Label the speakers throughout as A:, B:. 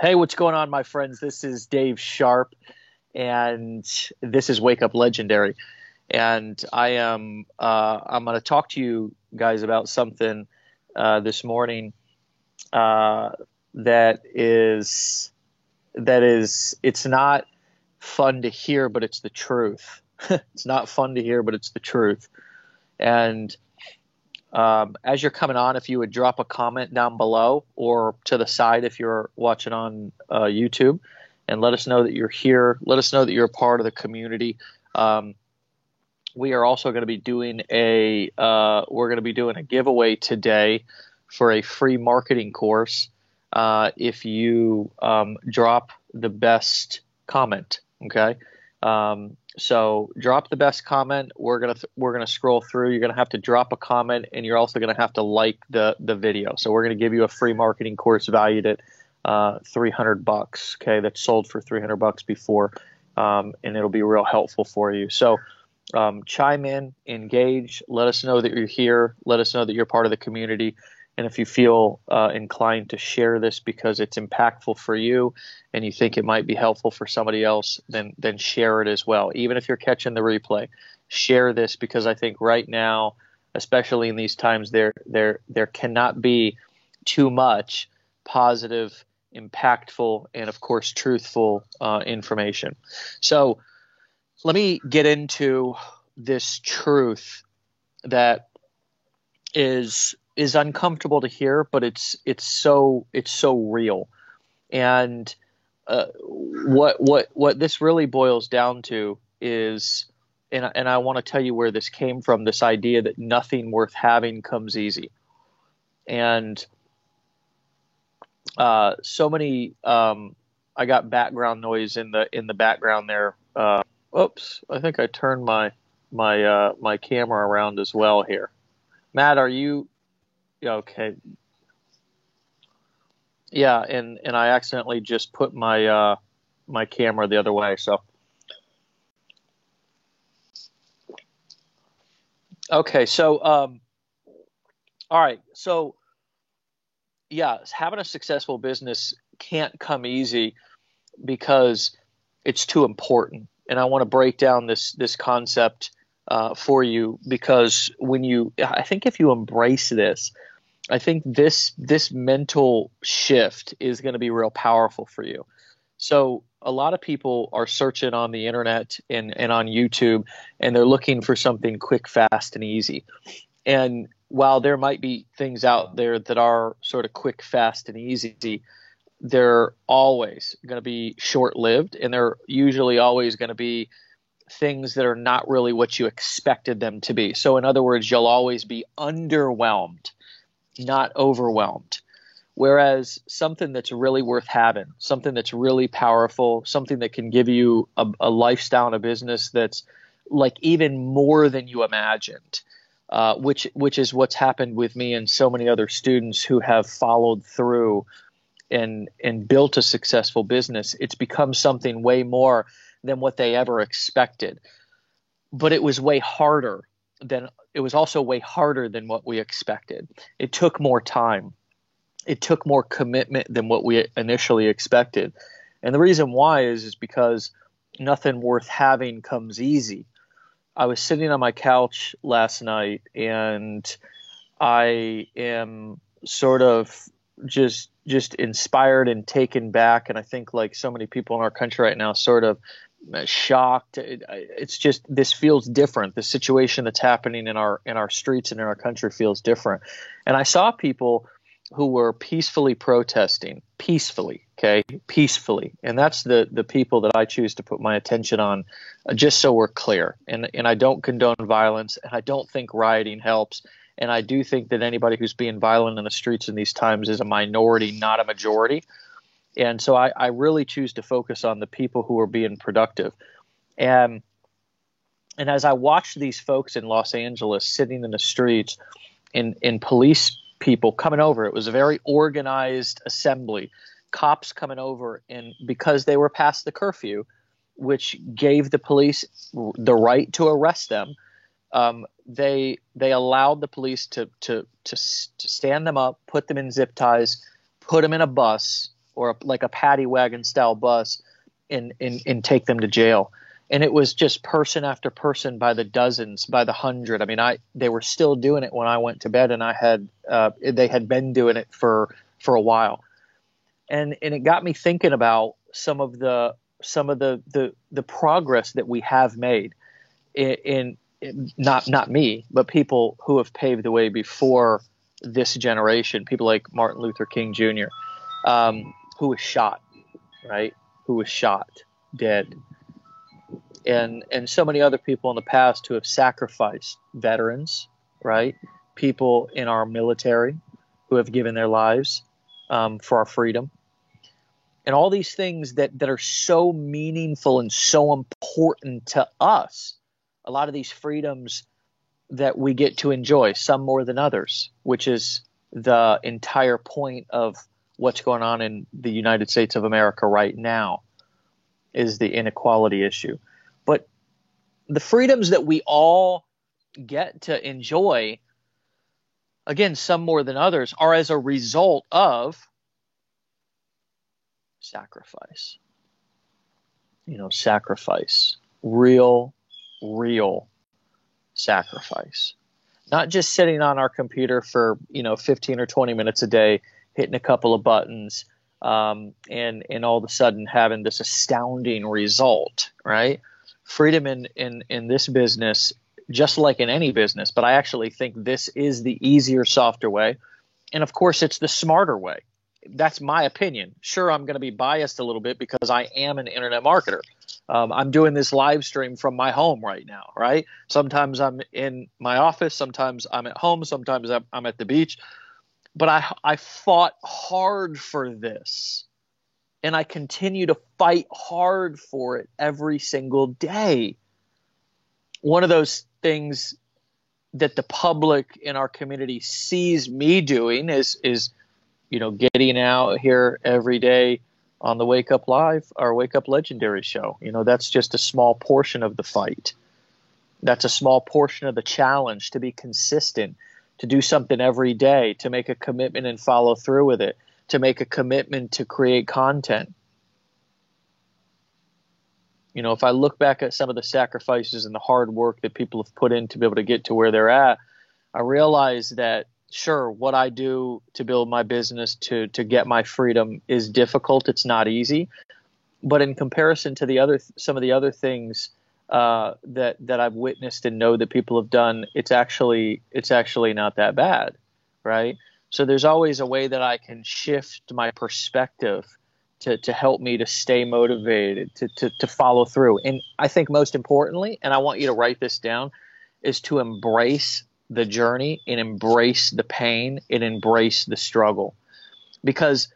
A: Hey, what's going on, my friends? This is Dave Sharpe, and this is Wake Up Legendary. And I am uh, I'm going to talk to you guys about something uh, this morning uh, that is that is it's not fun to hear, but it's the truth. it's not fun to hear, but it's the truth. And um, as you're coming on, if you would drop a comment down below or to the side if you're watching on uh, YouTube, and let us know that you're here. Let us know that you're a part of the community. Um, we are also going to be doing a uh, we're going to be doing a giveaway today for a free marketing course. Uh, if you um, drop the best comment, okay. Um, so drop the best comment. We're gonna th- we're gonna scroll through. You're gonna have to drop a comment, and you're also gonna have to like the the video. So we're gonna give you a free marketing course valued at uh, 300 bucks. Okay, that's sold for 300 bucks before, um, and it'll be real helpful for you. So um, chime in, engage. Let us know that you're here. Let us know that you're part of the community. And if you feel uh, inclined to share this because it's impactful for you and you think it might be helpful for somebody else, then then share it as well. Even if you're catching the replay, share this because I think right now, especially in these times, there there there cannot be too much positive, impactful, and of course truthful uh, information. So let me get into this truth that is is uncomfortable to hear, but it's it's so it's so real, and uh, what what what this really boils down to is, and and I want to tell you where this came from. This idea that nothing worth having comes easy, and uh, so many. Um, I got background noise in the in the background there. Uh, oops, I think I turned my my uh, my camera around as well here. Matt, are you okay. Yeah, and and I accidentally just put my uh, my camera the other way. So okay, so um, all right, so yeah, having a successful business can't come easy because it's too important. And I want to break down this this concept uh, for you because when you, I think if you embrace this, I think this this mental shift is going to be real powerful for you. So a lot of people are searching on the internet and, and on YouTube and they're looking for something quick, fast, and easy. And while there might be things out there that are sort of quick, fast, and easy, they're always going to be short lived and they're usually always going to be things that are not really what you expected them to be. So, in other words, you'll always be underwhelmed not overwhelmed. Whereas something that's really worth having, something that's really powerful, something that can give you a, a lifestyle and a business that's like even more than you imagined, uh, which which is what's happened with me and so many other students who have followed through and and built a successful business. It's become something way more than what they ever expected, but it was way harder than it was also way harder than what we expected. It took more time. It took more commitment than what we initially expected. And the reason why is is because nothing worth having comes easy. I was sitting on my couch last night and I am sort of just just inspired and taken back and I think like so many people in our country right now sort of shocked. It, it's just this feels different. The situation that's happening in our in our streets and in our country feels different. And I saw people who were peacefully protesting, peacefully, okay, peacefully, and that's the the people that I choose to put my attention on, uh, just so we're clear. And and I don't condone violence, and I don't think rioting helps. And I do think that anybody who's being violent in the streets in these times is a minority, not a majority. And so I, I really choose to focus on the people who are being productive. And and as I watched these folks in Los Angeles sitting in the streets in, in police people coming over, it was a very organized assembly, cops coming over, and because they were past the curfew, which gave the police the right to arrest them, um, they they allowed the police to, to to to stand them up, put them in zip ties, put them in a bus, or a, like a paddy wagon style bus and, and, and take them to jail. And it was just person after person by the dozens, by the hundred. I mean, I they were still doing it when I went to bed, and I had uh, they had been doing it for for a while, and and it got me thinking about some of the some of the the, the progress that we have made in, in, not not me, but people who have paved the way before this generation, people like Martin Luther King Jr., um, who was shot, right? Who was shot dead, and and so many other people in the past who have sacrificed veterans, right? People in our military who have given their lives um, for our freedom, and all these things that that are so meaningful and so important to us. A lot of these freedoms that we get to enjoy, some more than others, which is the entire point of what's going on in the United States of America right now is the inequality issue. But the freedoms that we all get to enjoy, again, some more than others, are as a result of sacrifice. You know, sacrifice. Real, real sacrifice. Not just sitting on our computer for, you know, 15 or 20 minutes a day, hitting a couple of buttons, um, and, and all of a sudden having this astounding result, right? Freedom in, in, in this business, just like in any business, but I actually think this is the easier, softer way. And of course, it's the smarter way. That's my opinion. Sure, I'm going to be biased a little bit because I am an internet marketer. Um, I'm doing this live stream from my home right now, right? Sometimes I'm in my office, sometimes I'm at home, sometimes I'm, I'm at the beach. But I, I fought hard for this, and I continue to fight hard for it every single day. One of those things that the public in our community sees me doing is is you know getting out here every day on the Wake Up Live or Wake Up Legendary show. You know, that's just a small portion of the fight. That's a small portion of the challenge to be consistent, to do something every day, to make a commitment and follow through with it, to make a commitment to create content. You know, if I look back at some of the sacrifices and the hard work that people have put in to be able to get to where they're at, I realize that sure what i do to build my business to to get my freedom is difficult it's not easy but in comparison to the other some of the other things uh, that that i've witnessed and know that people have done it's actually it's actually not that bad right so there's always a way that i can shift my perspective to, to help me to stay motivated to, to, to follow through and i think most importantly and i want you to write this down is to embrace the journey and embrace the pain and embrace the struggle. Because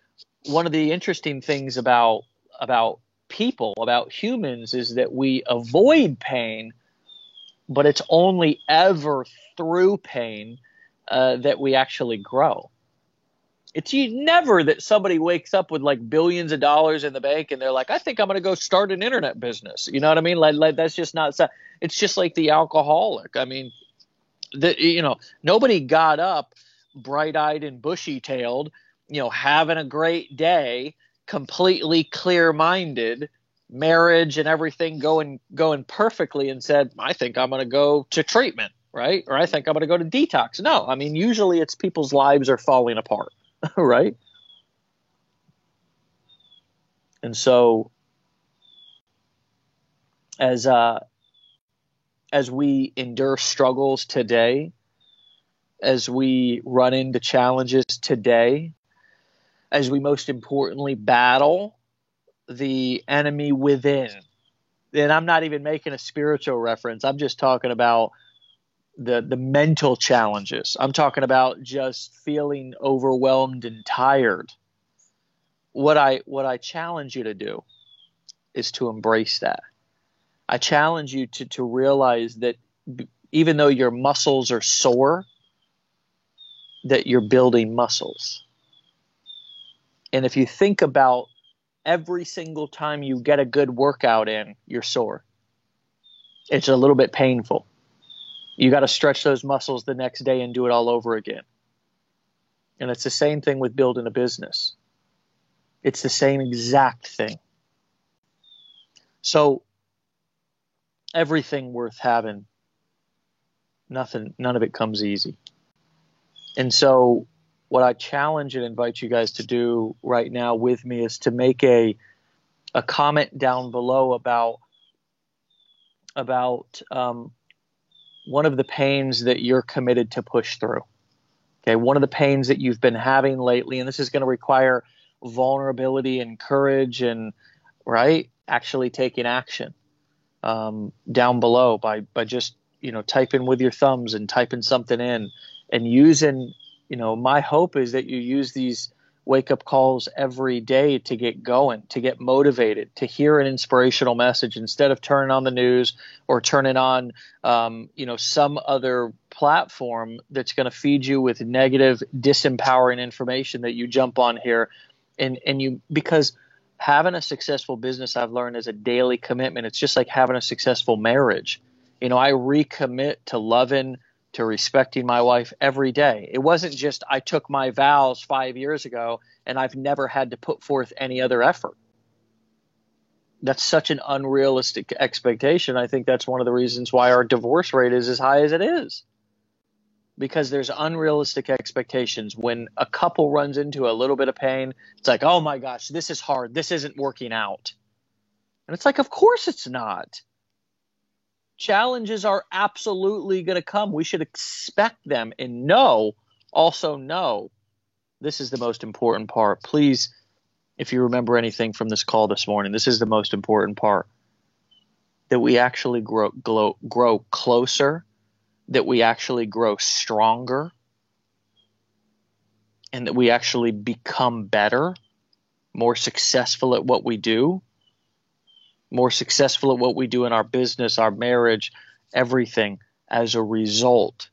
A: one of the interesting things about about people, about humans, is that we avoid pain, but it's only ever through pain uh, that we actually grow. It's never that somebody wakes up with like billions of dollars in the bank and they're like, I think I'm going to go start an internet business. You know what I mean? Like, like that's just not. It's just like the alcoholic. I mean, that you know nobody got up bright-eyed and bushy-tailed you know having a great day completely clear-minded marriage and everything going going perfectly and said i think i'm going to go to treatment right? Or i think i'm going to go to detox. No i mean usually it's people's lives are falling apart right? And so as uh as we endure struggles today, as we run into challenges today, as we most importantly battle the enemy within. And I'm not even making a spiritual reference. I'm just talking about the the mental challenges. I'm talking about just feeling overwhelmed and tired. What I what I challenge you to do is to embrace that. I challenge you to, to realize that b- even though your muscles are sore, that you're building muscles. And if you think about every single time you get a good workout in, you're sore. It's a little bit painful. You got to stretch those muscles the next day and do it all over again. And it's the same thing with building a business. It's the same exact thing. So everything worth having, nothing, none of it comes easy. And so what I challenge and invite you guys to do right now with me is to make a a comment down below about about um, one of the pains that you're committed to push through. Okay, one of the pains that you've been having lately, and this is going to require vulnerability and courage and right actually taking action um, down below by by just you know typing with your thumbs and typing something in and using you know my hope is that you use these wake up calls every day to get going, to get motivated, to hear an inspirational message instead of turning on the news or turning on, um, you know, some other platform that's going to feed you with negative, disempowering information that you jump on here, and and you because having a successful business I've learned is a daily commitment. It's just like having a successful marriage. You know, I recommit to loving to respecting my wife every day. It wasn't just I took my vows five years ago and I've never had to put forth any other effort. That's such an unrealistic expectation. I think that's one of the reasons why our divorce rate is as high as it is. Because there's unrealistic expectations. When a couple runs into a little bit of pain, it's like, oh my gosh, this is hard. This isn't working out. And it's like, of course it's not challenges are absolutely going to come. We should expect them and know, also know, this is the most important part. Please, if you remember anything from this call this morning, this is the most important part that we actually grow, grow, grow closer, that we actually grow stronger, and that we actually become better, more successful at what we do more successful at what we do in our business, our marriage, everything as a result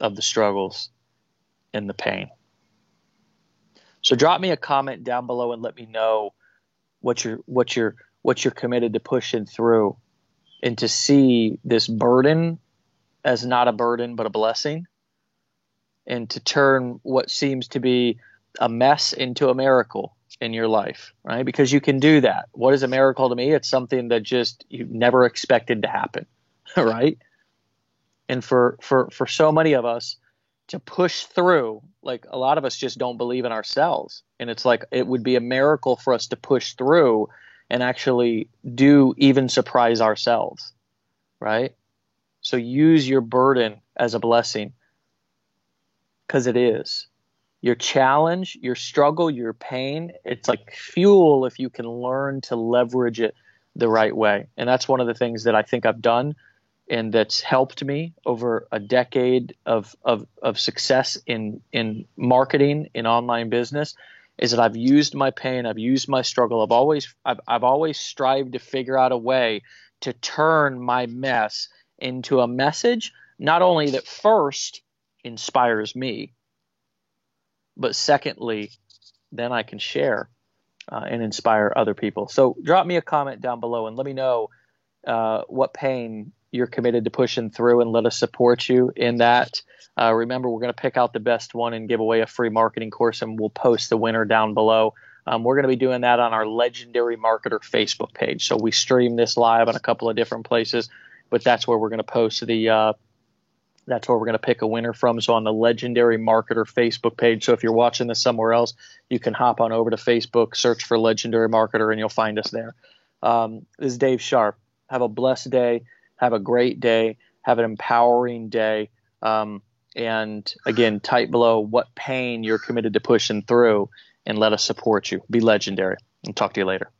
A: of the struggles and the pain. So drop me a comment down below and let me know what you're what you're what you're committed to pushing through and to see this burden as not a burden but a blessing and to turn what seems to be a mess into a miracle in your life, right? Because you can do that. What is a miracle to me? It's something that just you never expected to happen, right? And for for for so many of us to push through, like a lot of us just don't believe in ourselves. And it's like it would be a miracle for us to push through and actually do even surprise ourselves, right? So use your burden as a blessing because it is your challenge, your struggle, your pain, it's like fuel if you can learn to leverage it the right way. And that's one of the things that I think I've done and that's helped me over a decade of, of, of success in, in marketing, in online business, is that I've used my pain, I've used my struggle, I've always I've, I've always strived to figure out a way to turn my mess into a message, not only that first inspires me, but secondly, then I can share uh, and inspire other people. So drop me a comment down below and let me know uh, what pain you're committed to pushing through and let us support you in that. Uh, remember, we're going to pick out the best one and give away a free marketing course, and we'll post the winner down below. Um, we're going to be doing that on our Legendary Marketer Facebook page. So we stream this live on a couple of different places, but that's where we're going to post the uh, that's where we're going to pick a winner from. So on the Legendary Marketer Facebook page. So if you're watching this somewhere else, you can hop on over to Facebook, search for Legendary Marketer, and you'll find us there. Um, this is Dave Sharpe. Have a blessed day. Have a great day. Have an empowering day. Um, and again, type below what pain you're committed to pushing through, and let us support you. Be legendary. And talk to you later.